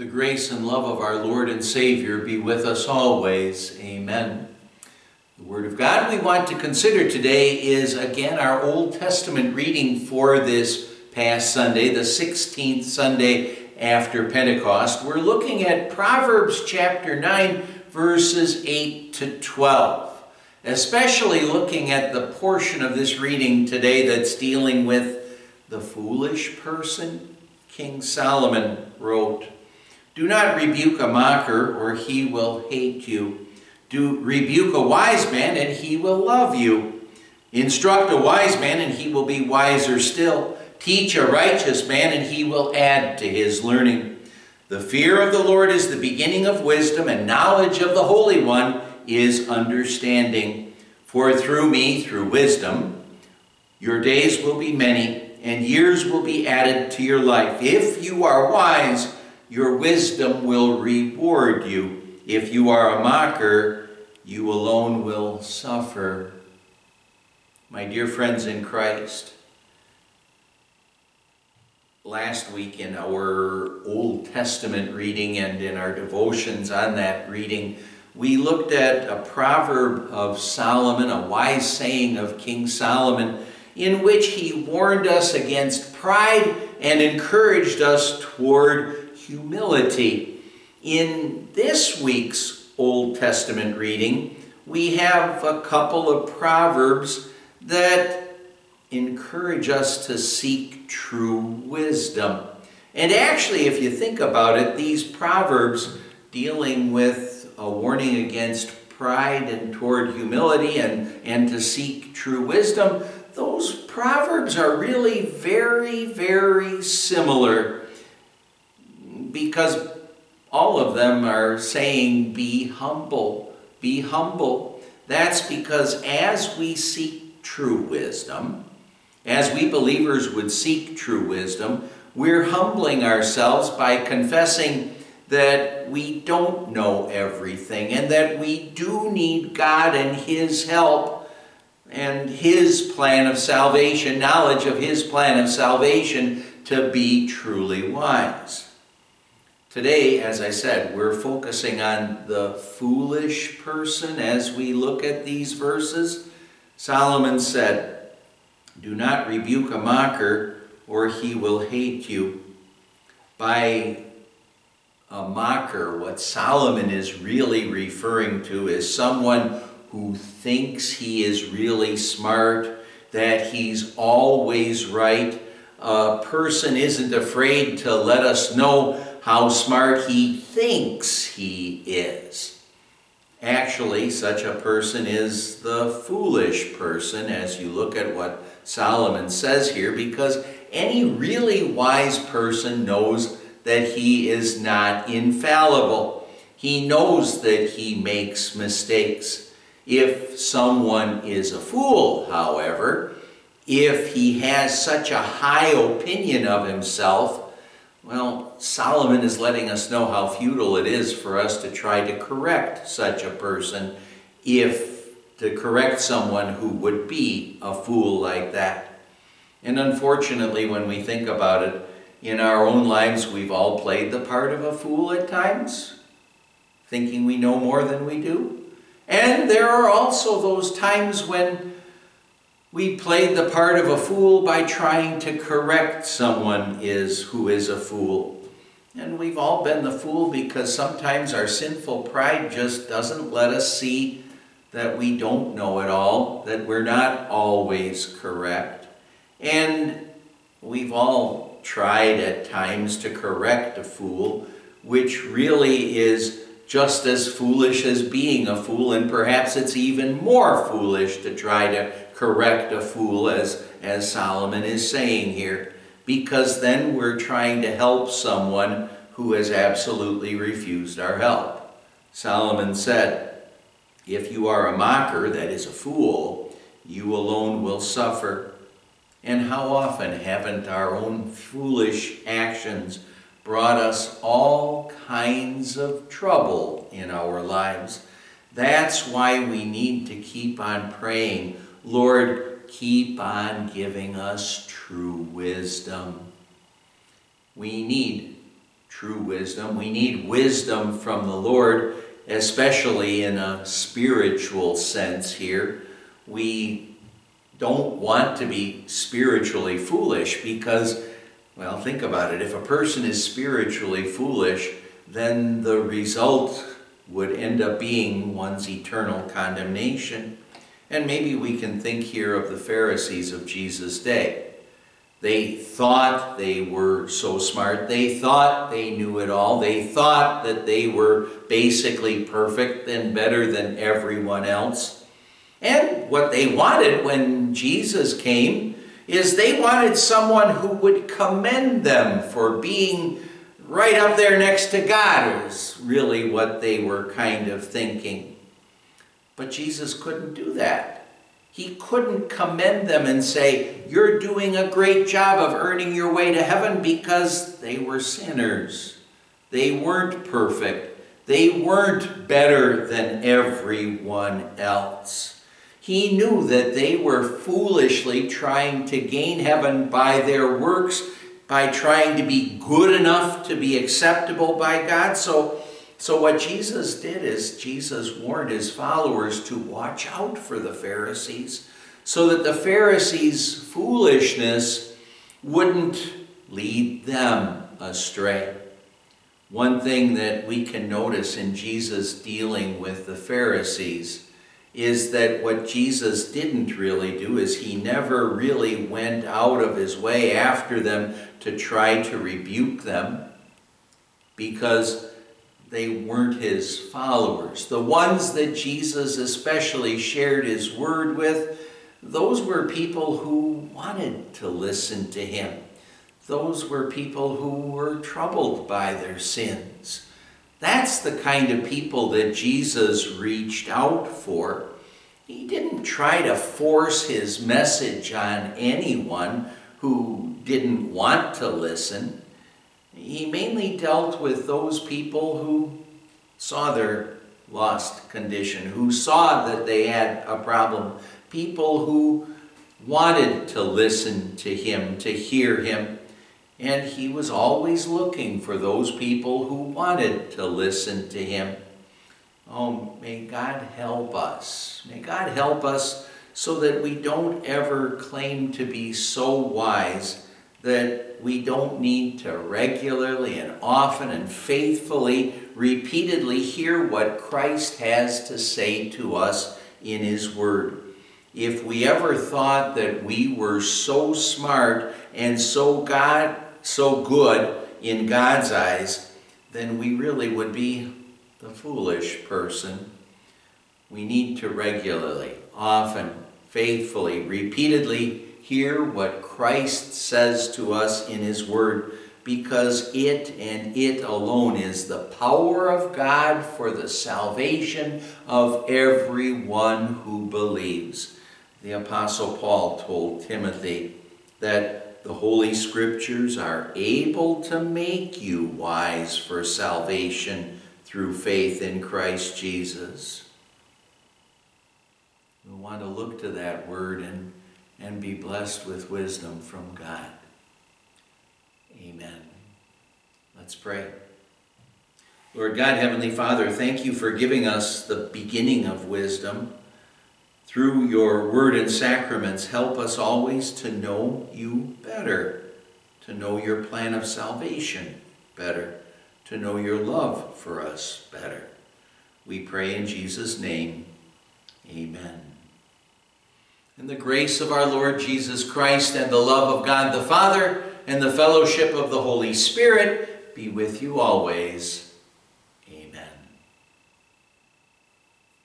The grace and love of our Lord and Savior be with us always. Amen. The Word of God we want to consider today is again our Old Testament reading for this past Sunday, the 16th Sunday after Pentecost. We're looking at Proverbs chapter 9, verses 8 to 12, especially looking at the portion of this reading today that's dealing with the foolish person. King Solomon wrote, Do not rebuke a mocker, or he will hate you. Do rebuke a wise man, and he will love you. Instruct a wise man, and he will be wiser still. Teach a righteous man, and he will add to his learning. The fear of the Lord is the beginning of wisdom, and knowledge of the Holy One is understanding. For through me, through wisdom, your days will be many and years will be added to your life. If you are wise, your wisdom will reward you. If you are a mocker, you alone will suffer. My dear friends in Christ, last week in our Old Testament reading and in our devotions on that reading, we looked at a proverb of Solomon, a wise saying of King Solomon in which he warned us against pride and encouraged us toward humility. In this week's Old Testament reading, we have a couple of proverbs that encourage us to seek true wisdom. And actually, if you think about it, these proverbs dealing with a warning against pride and toward humility and, and to seek true wisdom, those proverbs are really very, very similar because all of them are saying, Be humble, be humble. That's because as we seek true wisdom, as we believers would seek true wisdom, we're humbling ourselves by confessing that we don't know everything and that we do need God and His help and his plan of salvation, knowledge of his plan of salvation to be truly wise. Today, as I said, we're focusing on the foolish person as we look at these verses. Solomon said, Do not rebuke a mocker, or he will hate you. By a mocker, what Solomon is really referring to is someone who thinks he is really smart, that he's always right. A person isn't afraid to let us know how smart he thinks he is. Actually, such a person is the foolish person, as you look at what Solomon says here, because any really wise person knows that he is not infallible. He knows that he makes mistakes. If someone is a fool, however, if he has such a high opinion of himself, well, Solomon is letting us know how futile it is for us to try to correct such a person if to correct someone who would be a fool like that. And unfortunately, when we think about it, in our own lives, we've all played the part of a fool at times, thinking we know more than we do. And there are also those times when we played the part of a fool by trying to correct someone is who is a fool. And we've all been the fool because sometimes our sinful pride just doesn't let us see that we don't know it all, that we're not always correct. And we've all tried at times to correct a fool, which really is just as foolish as being a fool, and perhaps it's even more foolish to try to correct a fool, as, as Solomon is saying here, because then we're trying to help someone who has absolutely refused our help. Solomon said, If you are a mocker, that is a fool, you alone will suffer. And how often haven't our own foolish actions brought us all kinds of trouble in our lives. That's why we need to keep on praying, Lord, keep on giving us true wisdom. We need true wisdom. We need wisdom from the Lord, especially in a spiritual sense here. We don't want to be spiritually foolish because, well, think about it. If a person is spiritually foolish, then the result would end up being one's eternal condemnation. And maybe we can think here of the Pharisees of Jesus' day. They thought they were so smart. They thought they knew it all. They thought that they were basically perfect and better than everyone else. And what they wanted when Jesus came is they wanted someone who would commend them for being right up there next to God, is really what they were kind of thinking. But Jesus couldn't do that. He couldn't commend them and say, You're doing a great job of earning your way to heaven because they were sinners. They weren't perfect. They weren't better than everyone else. He knew that they were foolishly trying to gain heaven by their works, by trying to be good enough to be acceptable by God. So so, what Jesus did is Jesus warned his followers to watch out for the Pharisees so that the Pharisees' foolishness wouldn't lead them astray. One thing that we can notice in Jesus dealing with the Pharisees is that what Jesus didn't really do is he never really went out of his way after them to try to rebuke them because they weren't his followers. The ones that Jesus especially shared his word with, those were people who wanted to listen to him. Those were people who were troubled by their sins. That's the kind of people that Jesus reached out for. He didn't try to force his message on anyone who didn't want to listen he mainly dealt with those people who saw their lost condition, who saw that they had a problem, people who wanted to listen to him, to hear him. And he was always looking for those people who wanted to listen to him. Oh, may God help us. May God help us so that we don't ever claim to be so wise that we don't need to regularly and often and faithfully, repeatedly hear what Christ has to say to us in His Word. If we ever thought that we were so smart and so God, so good in God's eyes, then we really would be the foolish person. We need to regularly, often, faithfully, repeatedly hear what Christ says to us in His Word because it and it alone is the power of God for the salvation of everyone who believes. The Apostle Paul told Timothy that the Holy Scriptures are able to make you wise for salvation through faith in Christ Jesus. We want to look to that word and and be blessed with wisdom from God. Amen. Let's pray. Lord God, Heavenly Father, thank you for giving us the beginning of wisdom. Through your word and sacraments, help us always to know you better, to know your plan of salvation better, to know your love for us better. We pray in Jesus' name. Amen. And the grace of our Lord Jesus Christ and the love of God the Father and the fellowship of the Holy Spirit be with you always.